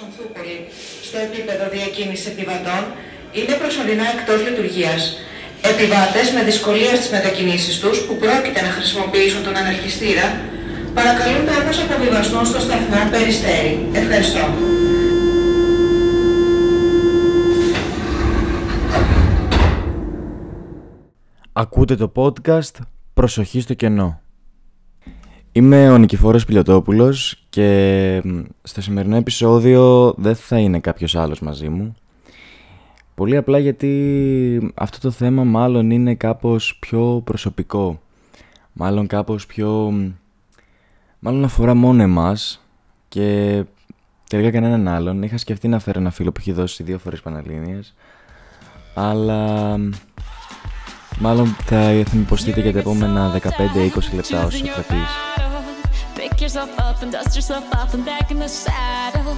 Σονθούπολη στο επίπεδο διακίνησης επιβατών είναι προσωρινά εκτός λειτουργίας. Επιβάτες με δυσκολία στις μετακινήσεις τους που πρόκειται να χρησιμοποιήσουν τον αναρχιστήρα παρακαλούνται όμως αποβιβαστούν στο σταθμό Περιστέρη. Ευχαριστώ. Ακούτε το podcast «Προσοχή στο κενό». Είμαι ο Νικηφόρος Πιλιοτόπουλος και στο σημερινό επεισόδιο δεν θα είναι κάποιος άλλος μαζί μου. Πολύ απλά γιατί αυτό το θέμα μάλλον είναι κάπως πιο προσωπικό. Μάλλον κάπως πιο... Μάλλον αφορά μόνο εμάς και τελικά κανέναν άλλον. Είχα σκεφτεί να φέρω ένα φίλο που έχει δώσει δύο φορές Πανελλήνιες. Αλλά μάλλον θα, θα με υποστείτε για τα επόμενα 15-20 λεπτά όσο κρατήσει. Pick yourself up and dust yourself off and back in the saddle.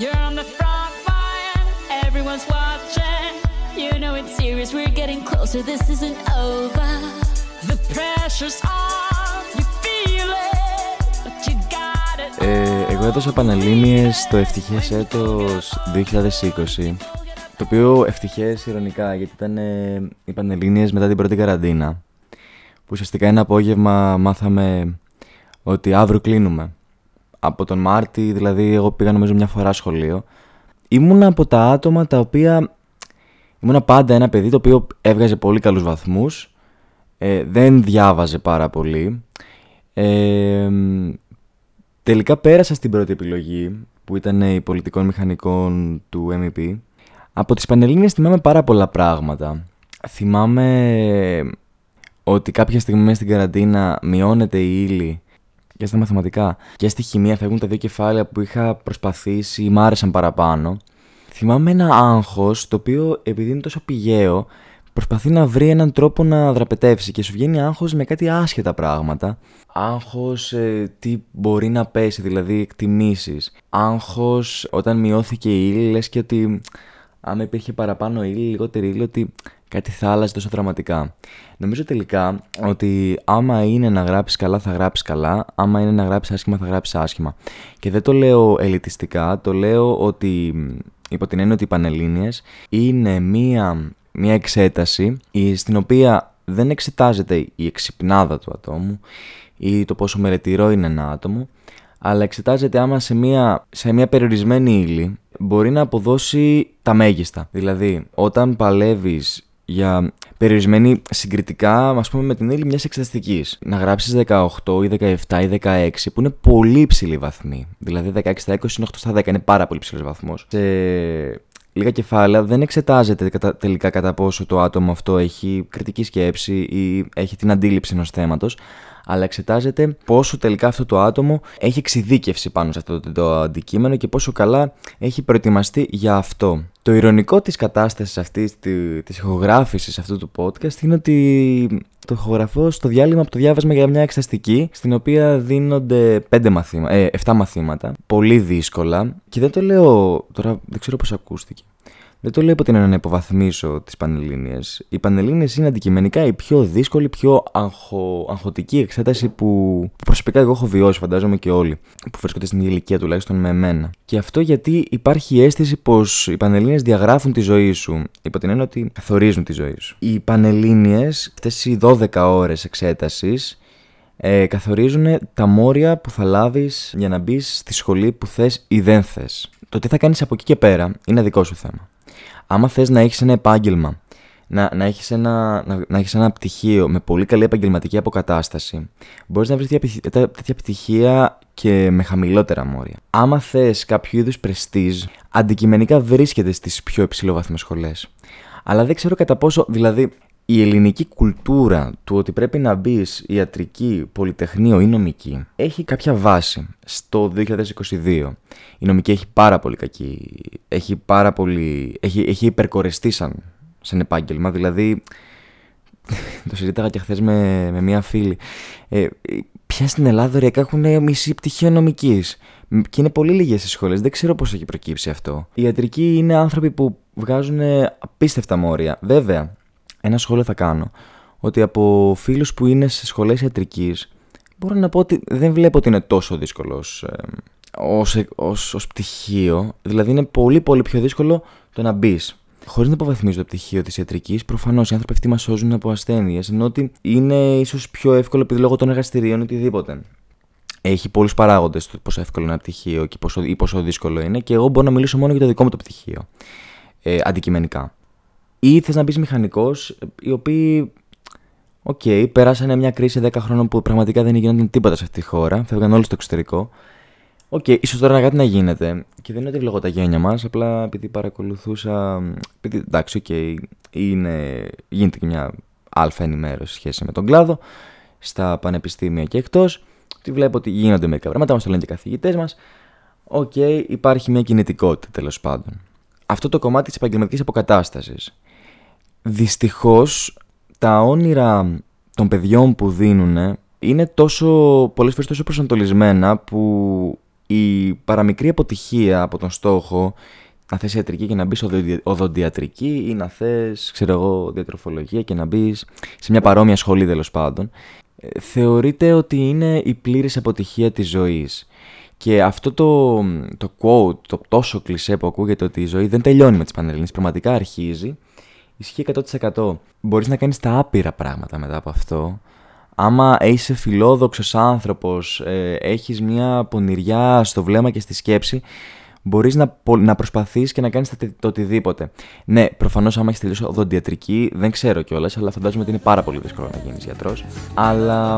You're on the front line, everyone's watching. You know it's serious, we're getting closer, this isn't over. The pressure's on, you feel it, but you got it. Ε, εγώ έδωσα Πανελλήνιες το ευτυχές έτος 2020 το οποίο ευτυχές ηρωνικά γιατί ήταν ε, οι Πανελλήνιες μετά την πρώτη καραντίνα που ουσιαστικά ένα απόγευμα μάθαμε ότι αύριο κλείνουμε. Από τον Μάρτι, δηλαδή, εγώ πήγα νομίζω μια φορά σχολείο. Ήμουνα από τα άτομα τα οποία. Ήμουνα πάντα ένα παιδί το οποίο έβγαζε πολύ καλούς βαθμούς. Ε, δεν διάβαζε πάρα πολύ. Ε, τελικά πέρασα στην πρώτη επιλογή που ήταν η πολιτικών μηχανικών του MEP. Από τις Πανελλήνιες θυμάμαι πάρα πολλά πράγματα. Θυμάμαι ότι κάποια στιγμή στην καραντίνα μειώνεται η ύλη και στα μαθηματικά και στη χημεία φεύγουν τα δύο κεφάλαια που είχα προσπαθήσει ή μ' άρεσαν παραπάνω. Θυμάμαι ένα άγχος το οποίο επειδή είναι τόσο πηγαίο προσπαθεί να βρει έναν τρόπο να δραπετεύσει και σου βγαίνει άγχος με κάτι άσχετα πράγματα. Άγχος ε, τι μπορεί να πέσει, δηλαδή εκτιμήσεις. Άγχος όταν μειώθηκε η ύλη, λες και ότι άμα υπήρχε παραπάνω ύλη, λιγότερη ύλη, ότι κάτι θα άλλαζε τόσο δραματικά. Νομίζω τελικά ότι άμα είναι να γράψεις καλά, θα γράψεις καλά. Άμα είναι να γράψεις άσχημα, θα γράψεις άσχημα. Και δεν το λέω ελιτιστικά, το λέω ότι υπό την έννοια ότι οι Πανελλήνιες είναι μία, μία εξέταση στην οποία δεν εξετάζεται η εξυπνάδα του ατόμου ή το πόσο μερετηρό είναι ένα άτομο, αλλά εξετάζεται άμα σε μια, σε μια περιορισμένη ύλη μπορεί να αποδώσει τα μέγιστα. Δηλαδή, όταν παλεύεις για περιορισμένη συγκριτικά, ας πούμε, με την ύλη μιας εξεταστικής. Να γράψεις 18 ή 17 ή 16, που είναι πολύ υψηλή βαθμή. Δηλαδή, 16 στα 20 είναι 8 στα 10, είναι πάρα πολύ ψηλό βαθμός. Σε λίγα κεφάλαια δεν εξετάζεται τελικά κατά πόσο το άτομο αυτό έχει κριτική σκέψη ή έχει την αντίληψη ενός θέματος, αλλά εξετάζεται πόσο τελικά αυτό το άτομο έχει εξειδίκευση πάνω σε αυτό το αντικείμενο και πόσο καλά έχει προετοιμαστεί για αυτό. Το ηρωνικό της κατάστασης αυτής της ηχογράφησης αυτού του podcast είναι ότι το ηχογραφώ στο διάλειμμα από το διάβασμα για μια εξαστική στην οποία δίνονται 5 μαθήματα, ε, 7 μαθήματα, πολύ δύσκολα και δεν το λέω, τώρα δεν ξέρω πώς ακούστηκε. Δεν το λέω υπό την να υποβαθμίσω τις Πανελλήνιες. Οι Πανελλήνιες είναι αντικειμενικά η πιο δύσκολη, πιο αγχο, αγχωτική εξέταση που, προσωπικά εγώ έχω βιώσει, φαντάζομαι και όλοι, που βρίσκονται στην ηλικία τουλάχιστον με εμένα. Και αυτό γιατί υπάρχει η αίσθηση πως οι Πανελλήνιες διαγράφουν τη ζωή σου, υπό την έννοια ότι καθορίζουν τη ζωή σου. Οι Πανελλήνιες, αυτές οι 12 ώρες εξέτασης, ε, καθορίζουν τα μόρια που θα λάβεις για να μπεις στη σχολή που θες ή δεν θες. Το τι θα κάνεις από εκεί και πέρα είναι δικό σου θέμα άμα θες να έχεις ένα επάγγελμα, να, να, έχεις ένα, να, να έχεις ένα πτυχίο με πολύ καλή επαγγελματική αποκατάσταση, μπορείς να βρεις τέτοια, τέτοια πτυχία και με χαμηλότερα μόρια. Άμα θες κάποιο είδους πρεστίζ, αντικειμενικά βρίσκεται στις πιο υψηλόβαθμες σχολές. Αλλά δεν ξέρω κατά πόσο, δηλαδή, η ελληνική κουλτούρα του ότι πρέπει να μπεις ιατρική, πολυτεχνείο ή νομική έχει κάποια βάση στο 2022. Η νομική έχει πάρα πολύ κακή. Έχει πάρα πολύ. Έχει, έχει υπερκορεστεί σαν, σαν επάγγελμα. Δηλαδή. το συζήταγα και χθες με, με μία φίλη. Ε, πια στην Ελλάδα ωριακά έχουν μισή πτυχία νομικής. Και είναι πολύ λίγες οι σχολές. Δεν ξέρω πώς έχει προκύψει αυτό. Οι ιατρικοί είναι άνθρωποι που βγάζουν απίστευτα μόρια. Βέβαια, ένα σχόλιο θα κάνω ότι από φίλους που είναι σε σχολές ιατρικής μπορώ να πω ότι δεν βλέπω ότι είναι τόσο δύσκολος ε, ως, ως, ως πτυχίο. Δηλαδή είναι πολύ πολύ πιο δύσκολο το να μπεις. Χωρίς να υποβαθμίζω το πτυχίο της ιατρικής, προφανώς οι άνθρωποι αυτοί μα σώζουν από ασθένειες, ενώ ότι είναι ίσως πιο εύκολο επειδή λόγω των εργαστηρίων οτιδήποτε. Έχει πολλούς παράγοντες το πόσο εύκολο είναι ένα πτυχίο και πόσο, ή πόσο δύσκολο είναι, και εγώ μπορώ να μιλήσω μόνο για το δικό μου το πτυχίο. Ε, αντικειμενικά. Ή θες να μπεις μηχανικός, οι οποίοι Ok, okay, πέρασαν μια κρίση 10 χρόνων που πραγματικά δεν γινόταν τίποτα σε αυτή τη χώρα. Φεύγαν όλοι στο εξωτερικό. Ok, okay, ίσως τώρα κάτι να γίνεται. Και δεν είναι ότι βλογάω τα γένια μας, απλά επειδή παρακολουθούσα. Επειδή, εντάξει, ok, okay, είναι, γίνεται και μια αλφα ενημέρωση σχέση με τον κλάδο στα πανεπιστήμια και εκτός. Ότι βλέπω ότι γίνονται μερικά πράγματα, μας το λένε και οι καθηγητές μας. Ok, okay, υπάρχει μια κινητικότητα τέλος πάντων. Αυτό το κομμάτι της επαγγελματικής αποκατάστασης. Δυστυχώς τα όνειρα των παιδιών που δίνουν είναι τόσο, πολλές φορές τόσο προσανατολισμένα που η παραμικρή αποτυχία από τον στόχο να θες ιατρική και να μπεις οδοντιατρική ή να θες, ξέρω εγώ, διατροφολογία και να μπεις σε μια παρόμοια σχολή τέλος πάντων, ε, θεωρείται ότι είναι η πλήρης αποτυχία της ζωής. Και αυτό το, το quote, το τόσο κλισέ που ακούγεται ότι η ζωή δεν τελειώνει με τις Πανελλήνες, πραγματικά αρχίζει Ισχύει 100%. Μπορείς να κάνεις τα άπειρα πράγματα μετά από αυτό. Άμα είσαι φιλόδοξος άνθρωπος, ε, έχεις μια πονηριά στο βλέμμα και στη σκέψη, μπορείς να, να προσπαθείς και να κάνεις το οτιδήποτε. Ναι, προφανώς άμα έχεις τελειώσει οδοντιατρική, δεν ξέρω κιόλας, αλλά φαντάζομαι ότι είναι πάρα πολύ δύσκολο να γίνεις γιατρός. Αλλά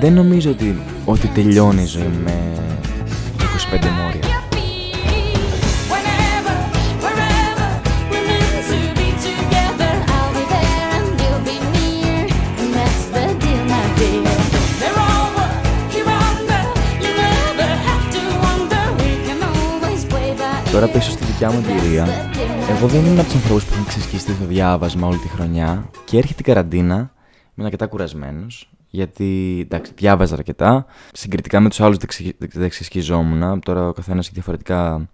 δεν νομίζω ότι, ότι τελειώνει η ζωή με 25 μόρια. Τώρα πίσω στη δικιά μου εμπειρία, εγώ δεν ήμουν από τους ανθρώπους που έχουν ξεσκιστεί το διάβασμα όλη τη χρονιά και έρχεται η καραντίνα, ήμουν αρκετά κουρασμένος, γιατί εντάξει, διάβαζα αρκετά. Συγκριτικά με τους άλλους δεν ξεσκιζόμουν. Τώρα ο καθένας έχει διαφορετικά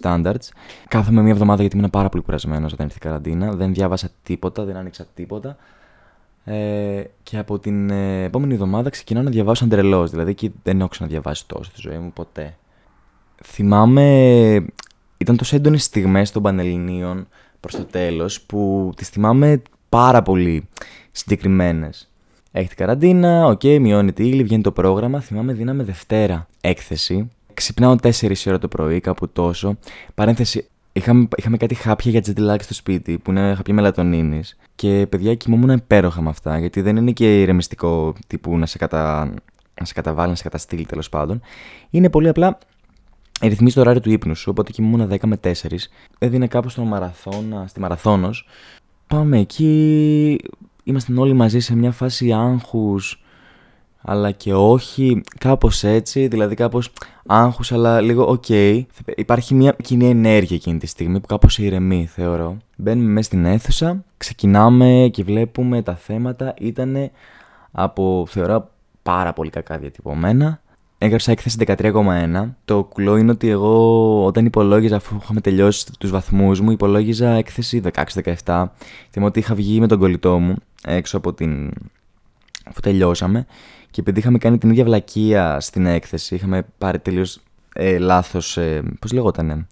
standards. Κάθομαι μία εβδομάδα γιατί ήμουν πάρα πολύ κουρασμένος όταν ήρθε η καραντίνα. Δεν διάβασα τίποτα, δεν άνοιξα τίποτα. Ε, και από την ε, επόμενη εβδομάδα ξεκινάω να διαβάσω σαν τρελό. Δηλαδή εκεί δεν έχω ξαναδιαβάσει τόσο στη ζωή μου ποτέ. Θυμάμαι ήταν τόσο έντονες στιγμές των Πανελληνίων προς το τέλος που τις θυμάμαι πάρα πολύ συγκεκριμένες. Έχει την καραντίνα, ok, okay, μειώνεται η ύλη, βγαίνει το πρόγραμμα. Θυμάμαι, δίναμε Δευτέρα έκθεση. Ξυπνάω 4 ώρα το πρωί, κάπου τόσο. Παρένθεση, είχαμε, είχαμε κάτι χάπια για jet lag στο σπίτι, που είναι χάπια μελατονίνης. Και παιδιά, κοιμόμουν υπέροχα με αυτά, γιατί δεν είναι και ηρεμιστικό τύπου να σε, κατα... να σε καταβάλει, να σε καταστείλει τέλος πάντων. Είναι πολύ απλά ρυθμίζει το ωράριο του ύπνου σου. Οπότε κοιμούμουν 10 με 4. Έδινε κάπου στο μαραθώνα, στη μαραθώνος. Πάμε εκεί. Ήμασταν όλοι μαζί σε μια φάση άγχους, αλλά και όχι. Κάπως έτσι, δηλαδή κάπως άγχους, αλλά λίγο οκ. Υπάρχει μια κοινή ενέργεια εκείνη τη στιγμή που κάπως ηρεμεί, θεωρώ. Μπαίνουμε μέσα στην αίθουσα, ξεκινάμε και βλέπουμε τα θέματα. Ήταν από, θεωρώ, πάρα πολύ κακά διατυπωμένα έγραψα έκθεση 13,1. Το κουλό είναι ότι εγώ όταν υπολόγιζα, αφού είχαμε τελειώσει τους βαθμούς μου, υπολόγιζα έκθεση 16-17. Θυμάμαι ότι είχα βγει με τον κολλητό μου έξω από την. αφού τελειώσαμε. Και επειδή είχαμε κάνει την ίδια βλακεία στην έκθεση, είχαμε πάρει τελείως ε, λάθος. Ε, Πώς λεγότανε.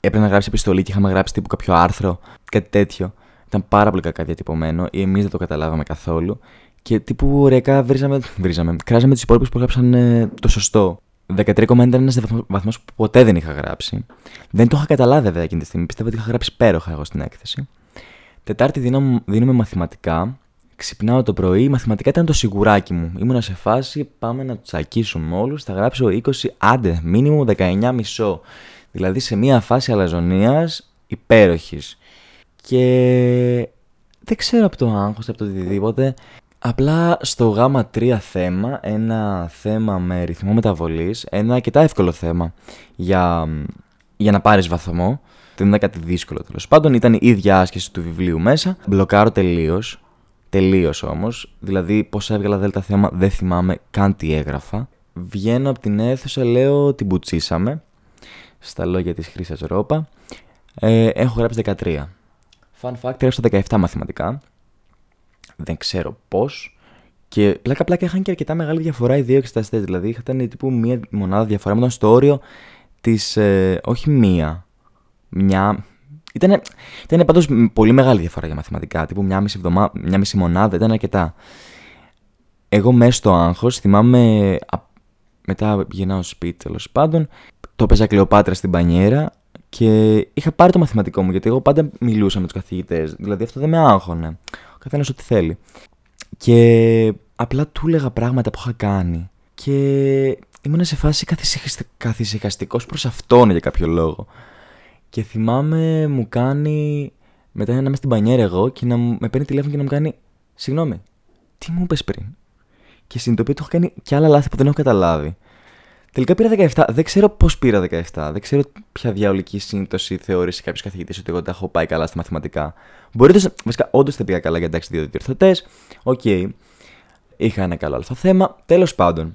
Έπρεπε να γράψει επιστολή και είχαμε γράψει τύπου κάποιο άρθρο, κάτι τέτοιο. Ήταν πάρα πολύ κακά διατυπωμένο ή εμείς δεν το καταλάβαμε καθόλου. Και τύπου ωραία βρίζαμε, βρίζαμε. Κράζαμε τους υπόλοιπους που έγραψαν ε, το σωστό. 13,1 ήταν ένας βαθμός που ποτέ δεν είχα γράψει. Δεν το είχα καταλάβει βέβαια εκείνη τη στιγμή. Πιστεύω ότι είχα γράψει πέροχα εγώ στην έκθεση. Τετάρτη δίνω, δίνουμε μαθηματικά. Ξυπνάω το πρωί. Μαθηματικά ήταν το σιγουράκι μου. Ήμουνα σε φάση πάμε να τους τσακίσουμε όλους. Θα γράψω 20, άντε, μήνυμο 19 μισό. Δηλαδή σε μια φάση αλαζονίας υπέροχης. Και δεν ξέρω από το άγχος, από το οτιδήποτε. Απλά στο γάμα 3 θέμα, ένα θέμα με ρυθμό μεταβολής, ένα αρκετά εύκολο θέμα για, για να πάρεις βαθμό. Δεν ήταν κάτι δύσκολο τέλος πάντων, ήταν η ίδια άσκηση του βιβλίου μέσα. Μπλοκάρω τελείως. Τελείως όμως. Δηλαδή, πώ έβγαλα δέλτα θέμα, δεν θυμάμαι καν τι έγραφα. Βγαίνω από την αίθουσα, λέω την πουτσίσαμε. Στα λόγια της Χρήσα Ρόπα. Ε, έχω γράψει 13. Fun fact, έγραψα 17 μαθηματικά δεν ξέρω πώς. Και πλάκα πλάκα είχαν και αρκετά μεγάλη διαφορά οι δύο εξεταστές. Δηλαδή ήταν τύπου μία μονάδα διαφορά. Ήταν στο όριο τις, ε, όχι μία, μια, ήταν, ήταν πάντως πολύ μεγάλη διαφορά για μαθηματικά, τύπου μια μισή, εβδομά, μια μισή μονάδα, ήταν αρκετά. Εγώ μέσα στο άγχος θυμάμαι, μετά γυρνάω σπίτι τέλος πάντων, το έπαιζα Κλεοπάτρα στην πανιέρα και είχα πάρει το μαθηματικό μου γιατί εγώ πάντα μιλούσα με τους καθηγητές. Δηλαδή αυτό δεν με άγχωνε. Ο καθένας ό,τι θέλει. Και απλά του έλεγα πράγματα που είχα κάνει. Και ήμουν σε φάση καθησυχαστικός προς αυτόν για κάποιο λόγο. Και θυμάμαι μου κάνει μετά να είμαι στην πανιέρα εγώ και να με παίρνει τηλέφωνο και να μου κάνει Συγγνώμη, τι μου είπες πριν; Και συνειδητοποιώ ότι έχω κάνει και άλλα λάθη που δεν έχω καταλάβει. Τελικά πήρα 17. Δεν ξέρω πώς πήρα 17. Δεν ξέρω ποια διαολική σύμπτωση θεώρησε κάποιος καθηγητής ότι εγώ τα έχω πάει καλά στα μαθηματικά. Μπορείτε. Βασικά, όντως τα πήγα καλά για εντάξει δύο διορθωτές. Ok. Okay. Είχα ένα καλό αλφα θέμα. Τέλος πάντων.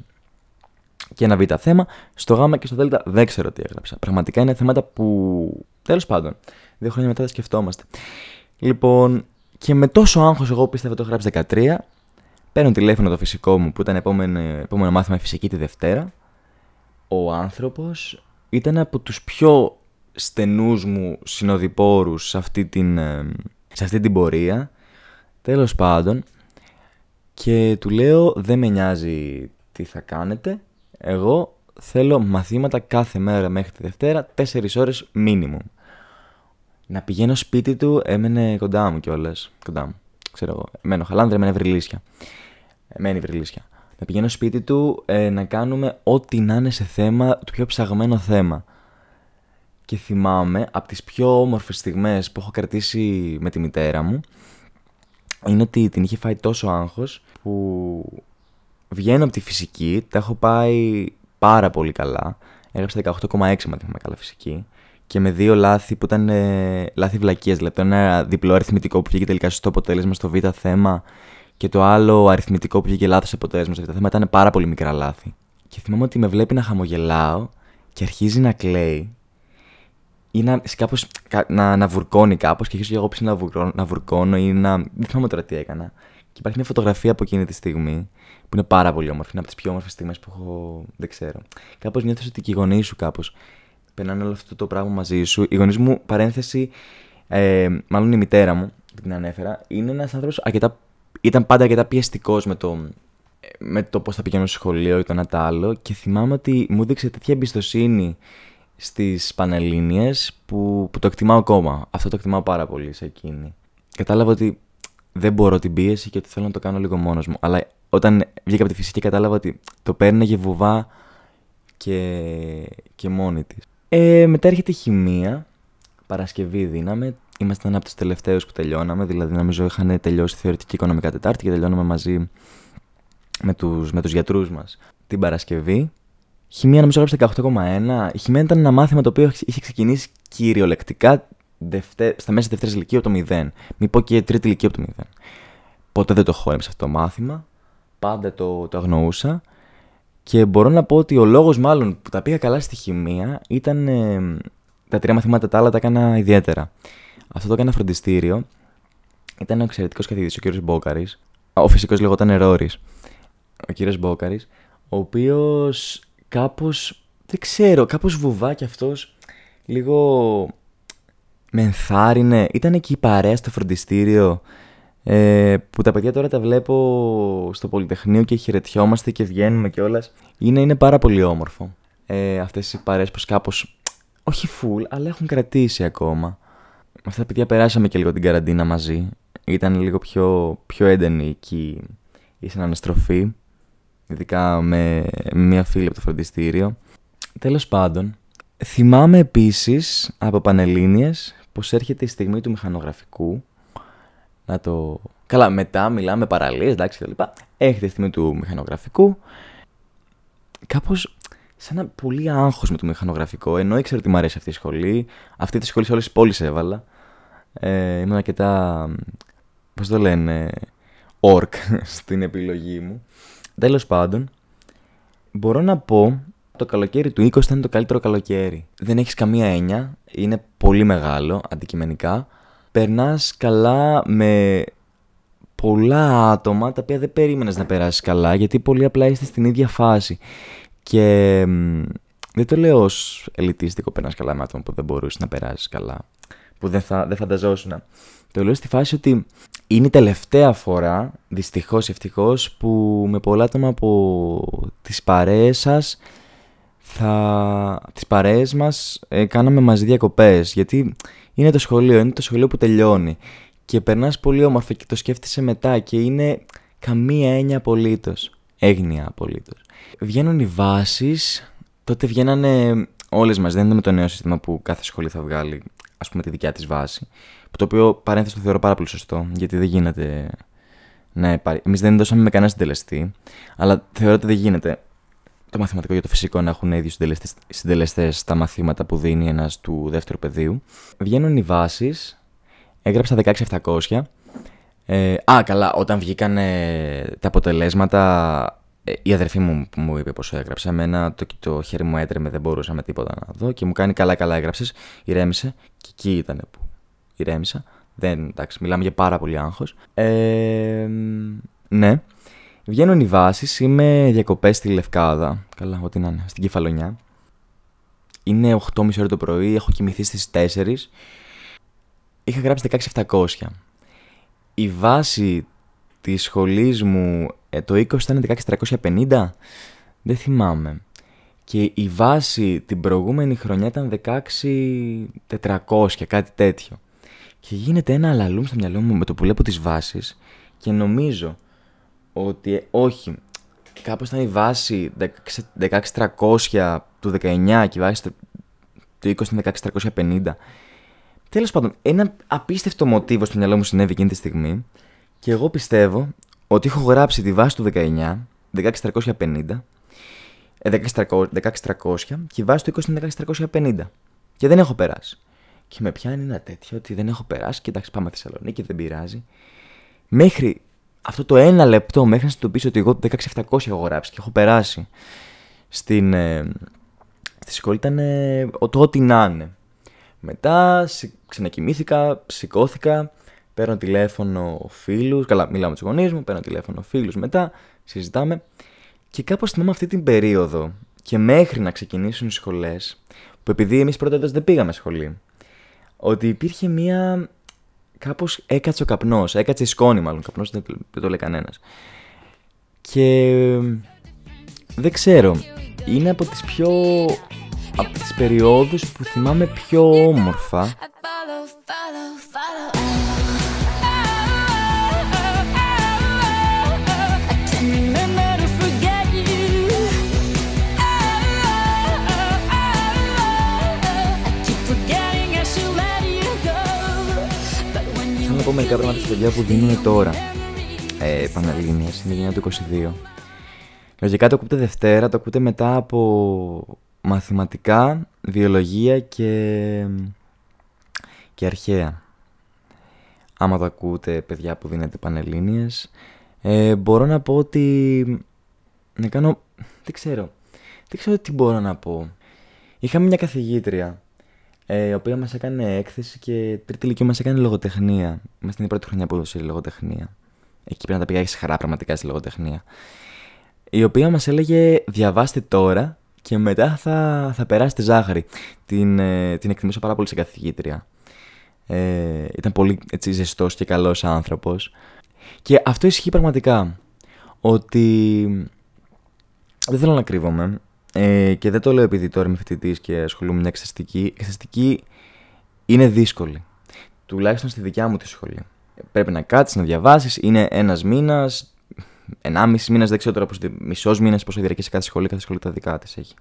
Και ένα β θέμα. Στο γ και στο δ δεν ξέρω τι έγραψα. Πραγματικά είναι θέματα που. Τέλος πάντων. Δύο χρόνια μετά τα σκεφτόμαστε. Λοιπόν, και με τόσο άγχος εγώ πίστευα ότι το έχω γράψει 13. Παίρνω τηλέφωνο το φυσικό μου που ήταν επόμενο, επόμενο μάθημα φυσική τη Δευτέρα ο άνθρωπος ήταν από τους πιο στενούς μου συνοδοιπόρους σε αυτή την, ε, σε αυτή την πορεία. Τέλος πάντων. Και του λέω δεν με νοιάζει τι θα κάνετε. Εγώ θέλω μαθήματα κάθε μέρα μέχρι τη Δευτέρα, 4 ώρες minimum. Να πηγαίνω σπίτι του έμενε κοντά μου κιόλας. Κοντά μου. Ξέρω εγώ. Μένω χαλάνδρα, έμενε βρυλίσια. Μένει βρυλίσια να πηγαίνω σπίτι του ε, να κάνουμε ό,τι να είναι σε θέμα, το πιο ψαγμένο θέμα. Και θυμάμαι από τις πιο όμορφες στιγμές που έχω κρατήσει με τη μητέρα μου είναι ότι την είχε φάει τόσο άγχος που βγαίνω από τη φυσική, τα έχω πάει πάρα πολύ καλά. Έγραψα 18,6 μαθήματα καλά φυσική και με δύο λάθη που ήταν ε, λάθη βλακίες. Δηλαδή ένα διπλό αριθμητικό που βγήκε τελικά σωστό αποτέλεσμα στο β' θέμα και το άλλο αριθμητικό που βγήκε λάθος αποτέλεσμα σε αυτό το θέμα ήταν πάρα πολύ μικρά λάθη. Και θυμάμαι ότι με βλέπει να χαμογελάω και αρχίζει να κλαίει ή να, κάπως, να, να βουρκώνει κάπως και αρχίζω εγώ πίσω να, βουρκώνω, να βουρκώνω ή να. Δεν θυμάμαι τώρα τι έκανα. Και υπάρχει μια φωτογραφία από εκείνη τη στιγμή που είναι πάρα πολύ όμορφη. Είναι από τις πιο όμορφες στιγμές που έχω. Δεν ξέρω. Κάπως νιώθω ότι και οι γονείς σου κάπως περνάνε όλο αυτό το πράγμα μαζί σου. Οι γονείς μου, παρένθεση, ε, μάλλον η μητέρα μου, την ανέφερα, είναι ένας άνθρωπος αρκετά ήταν πάντα αρκετά πιεστικός με το, με το πώς θα πηγαίνω στο σχολείο ή το ένα το άλλο και θυμάμαι ότι μου έδειξε τέτοια εμπιστοσύνη στις Πανελλήνιες που, που το εκτιμάω ακόμα. Αυτό το εκτιμάω πάρα πολύ σε εκείνη. Κατάλαβα ότι δεν μπορώ την πίεση και ότι θέλω να το κάνω λίγο μόνος μου. Αλλά όταν βγήκα από τη φυσική κατάλαβα ότι το παίρνεγε βουβά και, και μόνη της. Ε, μετά έρχεται η χημεία. Παρασκευή δίναμε. Ήμασταν από τους τελευταίους που τελειώναμε, δηλαδή νομίζω είχαν τελειώσει θεωρητική οικονομικά Τετάρτη και τελειώναμε μαζί με τους με τους γιατρούς μας την Παρασκευή. Χημεία νομίζω έγραψε 18,1. Η χημεία ήταν ένα μάθημα το οποίο είχε ξεκινήσει κυριολεκτικά δευτε... στα μέσα δεύτερη ηλικίας από το 0. Μην πω και τρίτη ηλικία από το 0. Ποτέ δεν το χόρεψα αυτό το μάθημα. Πάντα το, το αγνοούσα. Και μπορώ να πω ότι ο λόγος μάλλον που τα πήγα καλά στη χημεία ήταν. Ε, τα τρία μαθήματα τα άλλα τα έκανα ιδιαίτερα. Αυτό το έκανα φροντιστήριο. Ήταν ο εξαιρετικός καθηγητής, ο κύριος Μπόκαρης. Ο φυσικός λεγόταν Ρόρη. Ο κύριος Μπόκαρης, ο οποίος κάπως. Δεν ξέρω, κάπως βουβά κι αυτός λίγο με ενθάρρυνε. Ήταν εκεί η παρέα στο φροντιστήριο ε, που τα παιδιά τώρα τα βλέπω στο Πολυτεχνείο και χαιρετιόμαστε και βγαίνουμε κιόλας. Είναι, είναι πάρα πολύ όμορφο. Ε, αυτές οι παρέες πως κάπως, όχι full, αλλά έχουν κρατήσει ακόμα με αυτά τα παιδιά περάσαμε και λίγο την καραντίνα μαζί. Ήταν λίγο πιο, πιο έντονη εκεί η συναναστροφή. Ειδικά με μία φίλη από το φροντιστήριο. Τέλος πάντων, θυμάμαι επίσης από Πανελλήνιες πως έρχεται η στιγμή του μηχανογραφικού. Να το... Καλά, μετά μιλάμε παραλίες, εντάξει κλπ. Έρχεται η στιγμή του μηχανογραφικού. Κάπως σαν ένα πολύ άγχος με το μηχανογραφικό, ενώ ήξερα ότι μου αρέσει αυτή η σχολή. Αυτή τη σχολή σε όλες τις πόλεις έβαλα. Ε, ήμουν αρκετά, πώς το λένε, ορκ στην επιλογή μου. Τέλος πάντων, μπορώ να πω το καλοκαίρι του 20 ήταν το καλύτερο καλοκαίρι. Δεν έχεις καμία έννοια, είναι πολύ μεγάλο αντικειμενικά. Περνάς καλά με πολλά άτομα τα οποία δεν περίμενες να περάσεις καλά γιατί πολύ απλά είστε στην ίδια φάση. Και δεν το λέω ως ελιτίστικο περνάς καλά με άτομα που δεν μπορούσες να περάσεις καλά, που δεν, θα, δεν φανταζόσουν. Το λέω στη φάση ότι είναι η τελευταία φορά, δυστυχώς ευτυχώς, που με πολλά άτομα από τις παρέες σας θα... τις παρέες μας ε, κάναμε μαζί διακοπές γιατί είναι το σχολείο, είναι το σχολείο που τελειώνει και περνάς πολύ όμορφα και το σκέφτεσαι μετά και είναι καμία έννοια απολύτως. έγνοια απολύτως. Βγαίνουν οι βάσεις, τότε βγαίνανε όλες μας, δεν είναι με το νέο σύστημα που κάθε σχολείο θα βγάλει ας πούμε τη δικιά της βάση το οποίο παρένθεση το θεωρώ πάρα πολύ σωστό γιατί δεν γίνεται να υπάρχει. Εμείς δεν δώσαμε με κανένα συντελεστή, αλλά θεωρώ ότι δεν γίνεται το μαθηματικό για το φυσικό να έχουν ίδιου συντελεστές στα μαθήματα που δίνει ένας του δεύτερου πεδίου. Βγαίνουν οι βάσεις. Έγραψα 16700. Ε, α, καλά, όταν βγήκαν τα αποτελέσματα, ε, η αδερφή μου μου είπε πόσο έγραψα. Εμένα το, το χέρι μου έτρεμε, δεν μπορούσα με τίποτα να δω και μου κάνει καλά-καλά έγραψες, ηρέμησε και εκεί ήταν που ηρέμησα. Δεν, εντάξει, μιλάμε για πάρα πολύ άγχος. Ε, ναι. Βγαίνουν οι βάσεις, είμαι διακοπές στη Λευκάδα. Καλά, ό,τι να είναι, στην Κεφαλονιά. Είναι 8.30 ώρα το πρωί, έχω κοιμηθεί στις 4. Είχα γράψει 16.700. Η βάση της σχολής μου ε, το 20 ήταν 16.350. Δεν θυμάμαι. Και η βάση την προηγούμενη χρονιά ήταν 16.400, κάτι τέτοιο. Και γίνεται ένα αλαλούμ στο μυαλό μου με το που βλέπω τις βάσεις και νομίζω ότι όχι, κάπως ήταν η βάση 16.300 του 19 και η βάση του 20 είναι 16.350. Τέλος πάντων, ένα απίστευτο μοτίβο στο μυαλό μου συνέβη εκείνη τη στιγμή και εγώ πιστεύω ότι έχω γράψει τη βάση του 19, 16.350, 16.300 και η βάση του 20 είναι 16.350 και δεν έχω περάσει. Και με πιάνει ένα τέτοιο ότι δεν έχω περάσει. Και εντάξει, πάμε Θεσσαλονίκη, δεν πειράζει. Μέχρι αυτό το ένα λεπτό, μέχρι να συνειδητοποιήσω ότι εγώ 16.700 έχω γράψει και έχω περάσει στην, ε, στη σχολή ήταν ε, το ό,τι να είναι. Μετά ξανακοιμήθηκα, σηκώθηκα, παίρνω τηλέφωνο φίλους. Καλά, μιλάω με τους γονείς μου, παίρνω τηλέφωνο φίλους μετά, συζητάμε. Και κάπως θυμάμαι αυτή την περίοδο και μέχρι να ξεκινήσουν οι σχολές, που επειδή εμείς πρώτα δεν πήγαμε σχολή, ότι υπήρχε μία. Κάπως έκατσε ο καπνός. Έκατσε η σκόνη, μάλλον. Καπνός δεν, δεν το λέει κανένας. Και. Δεν ξέρω. Είναι από τις πιο. από τις περιόδους που θυμάμαι πιο όμορφα πω μερικά πράγματα στα παιδιά που δίνουν τώρα ε, Πανελλήνιες, είναι γενιά του 22. Λογικά το ακούτε Δευτέρα, το ακούτε μετά από μαθηματικά, βιολογία και, και αρχαία. Άμα το ακούτε παιδιά που δίνετε Πανελλήνιες, ε, μπορώ να πω ότι... Να κάνω... Δεν ξέρω. Δεν ξέρω τι μπορώ να πω. Είχαμε μια καθηγήτρια ε, η οποία μας έκανε έκθεση και τρίτη ηλικία μας έκανε λογοτεχνία. Είμαστε η πρώτη χρονιά που έδωσε λογοτεχνία. Εκεί πρέπει να τα πηγαίνεις χαρά πραγματικά στη λογοτεχνία. Η οποία μας έλεγε διαβάστε τώρα και μετά θα, θα περάσετε ζάχαρη. Την, ε, την εκτιμήσω πάρα πολύ σε καθηγήτρια. Ε, ήταν πολύ έτσι, ζεστός και καλός άνθρωπος. Και αυτό ισχύει πραγματικά. Ότι δεν θέλω να κρύβομαι. Ε, και δεν το λέω επειδή τώρα είμαι φοιτητής και ασχολούμαι με μια εξεταστική. Η εξεταστική είναι δύσκολη. Τουλάχιστον στη δικιά μου τη σχολή. Πρέπει να κάτσεις, να διαβάσεις. Είναι ένας μήνας, ενάμιση μήνας, δεν ξέρω τώρα πώς. Μισός μήνας πόσο διαρκεί σε κάθε σχολή. Κάθε σχολή τα δικά της έχει.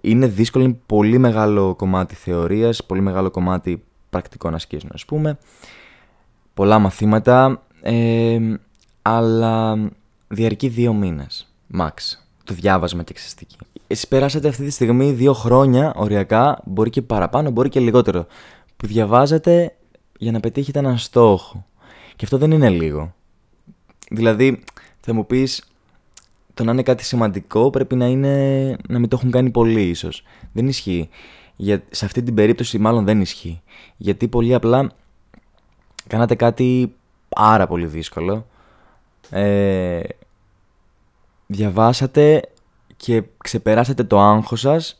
Είναι δύσκολο, είναι πολύ μεγάλο κομμάτι θεωρίας, πολύ μεγάλο κομμάτι πρακτικών ασκήσεων, ας πούμε. Πολλά μαθήματα. Ε, αλλά διαρκεί δύο μήνες. Max το διάβασμα και εξαιστική. Εσείς περάσατε αυτή τη στιγμή δύο χρόνια οριακά, μπορεί και παραπάνω, μπορεί και λιγότερο, που διαβάζετε για να πετύχετε έναν στόχο. Και αυτό δεν είναι λίγο. Δηλαδή, θα μου πεις, το να είναι κάτι σημαντικό πρέπει να είναι να μην το έχουν κάνει πολλοί ίσως. Δεν ισχύει. Για, σε αυτή την περίπτωση μάλλον δεν ισχύει. Γιατί πολύ απλά κάνατε κάτι πάρα πολύ δύσκολο. Ε, διαβάσατε και ξεπεράσατε το άγχος σας.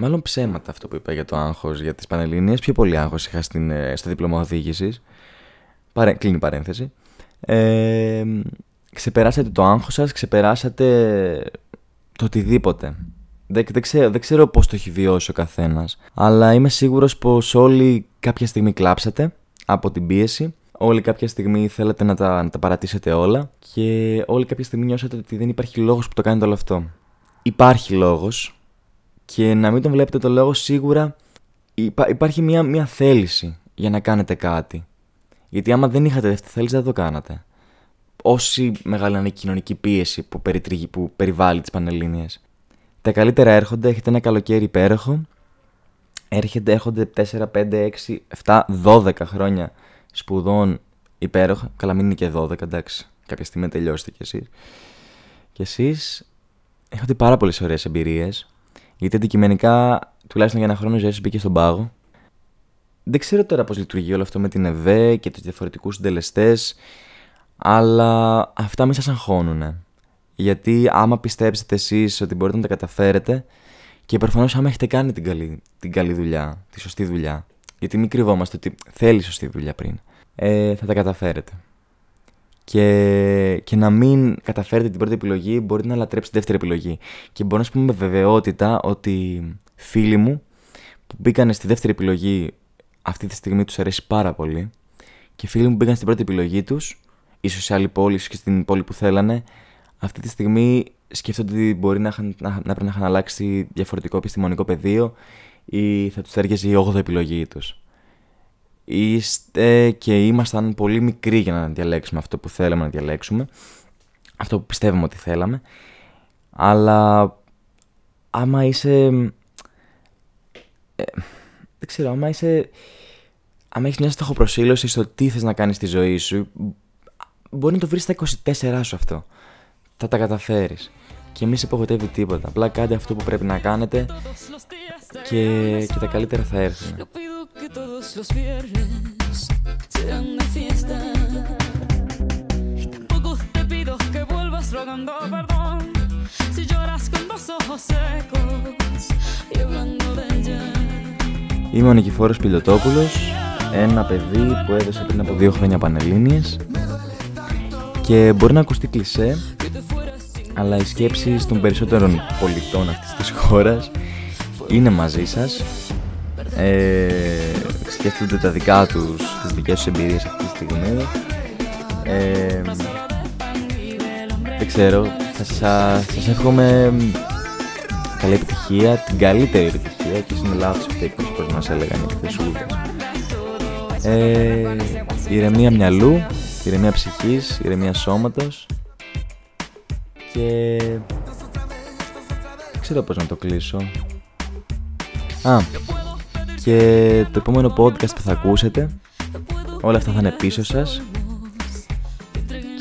Μάλλον ψέματα αυτό που είπα για το άγχος για τις Πανελλήνιες Πιο πολύ άγχος είχα στην, ε, στο δίπλωμα οδήγησης. Παρέ, Κλείνει παρένθεση. Ε, Ξεπεράσατε το άγχος σας Ξεπεράσατε το οτιδήποτε. Δεν, δεν, ξέρω, δεν ξέρω πώς το έχει βιώσει ο καθένας Αλλά είμαι σίγουρος πως όλοι κάποια στιγμή κλάψατε από την πίεση Όλοι κάποια στιγμή θέλετε να τα, να τα παρατήσετε όλα και όλοι κάποια στιγμή νιώσατε ότι δεν υπάρχει λόγος που το κάνετε όλο αυτό. Υπάρχει λόγος και να μην τον βλέπετε το λόγο σίγουρα υπάρχει μια, μια θέληση για να κάνετε κάτι. Γιατί άμα δεν είχατε αυτή θέληση δεν το κάνατε. Όση μεγάλη είναι η κοινωνική πίεση που, που περιβάλλει τις Πανελλήνιες. Τα καλύτερα έρχονται, έχετε ένα καλοκαίρι υπέροχο. Έρχεται, έρχονται 4, 5, 6, 7, 12 χρόνια σπουδών υπέροχα. Καλά, μην είναι και 12, εντάξει. Κάποια στιγμή τελειώσετε κι εσείς. Και εσείς έχετε πάρα πολλές ωραίες εμπειρίες. Γιατί αντικειμενικά, τουλάχιστον για ένα χρόνο ζωή, μπήκε στον πάγο. Δεν ξέρω τώρα πώς λειτουργεί όλο αυτό με την ΕΒΕ και τους διαφορετικούς συντελεστές. Αλλά αυτά μην σας αγχώνουν. Γιατί άμα πιστέψετε εσείς ότι μπορείτε να τα καταφέρετε και προφανώς άμα έχετε κάνει την καλή, την καλή δουλειά, τη σωστή δουλειά. Γιατί μην κρυβόμαστε ότι θέλει σωστή δουλειά πριν ε, θα τα καταφέρετε. Και, και να μην καταφέρετε την πρώτη επιλογή, μπορείτε να λατρέψετε τη δεύτερη επιλογή. Και μπορώ να σου πούμε με βεβαιότητα ότι φίλοι μου που μπήκαν στη δεύτερη επιλογή αυτή τη στιγμή τους αρέσει πάρα πολύ. Και φίλοι μου που μπήκαν στην πρώτη επιλογή τους, ίσως σε άλλη πόλη, ίσως και στην πόλη που θέλανε, αυτή τη στιγμή σκέφτονται ότι μπορεί να, να, να πρέπει να είχαν αλλάξει διαφορετικό επιστημονικό πεδίο ή θα τους έργεζε η 8η επιλογή τους είστε και ήμασταν πολύ μικροί για να διαλέξουμε αυτό που θέλαμε να διαλέξουμε. Αυτό που πιστεύουμε ότι θέλαμε. Αλλά άμα είσαι... Ε, δεν ξέρω, άμα είσαι... Άμα έχεις μια στοχοπροσύλωση στο τι θες να κάνεις στη ζωή σου, μπορεί να το βρεις στα 24 σου αυτό. Θα τα καταφέρεις. Και μη σε υπογοητεύει τίποτα. Απλά κάντε αυτό που πρέπει να κάνετε και, και τα καλύτερα θα έρθουν. Los viernes sean de fiesta. Y tampoco te pido que vuelvas rogando perdón. Si lloras con dos ojos secos y hablando de ella. Είμαι ο Νικηφόρος Πιλωτόπουλος, ένα παιδί που έδωσε πριν από δύο χρόνια Πανελλήνιες και μπορεί να ακουστεί κλισέ, αλλά οι σκέψεις των περισσότερων πολιτών αυτής της χώρας είναι μαζί σας. Ε, σκέφτονται τα δικά τους, τις δικές τους εμπειρίες αυτή τη στιγμή. Ε, δεν ξέρω, θα σας, σας εύχομαι καλή επιτυχία, την καλύτερη επιτυχία και είναι λάθος αυτή όπως μας έλεγαν οι χθεσούλες. Ε, ηρεμία μυαλού, ηρεμία ψυχής, ηρεμία σώματος και δεν ξέρω πώς να το κλείσω. Α, και το επόμενο podcast που θα ακούσετε όλα αυτά θα είναι πίσω σας.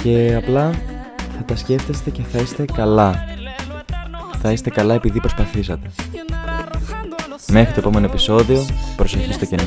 Και απλά θα τα σκέφτεστε και θα είστε καλά. Θα είστε καλά επειδή προσπαθήσατε. Μέχρι το επόμενο επεισόδιο προσοχή στο κενό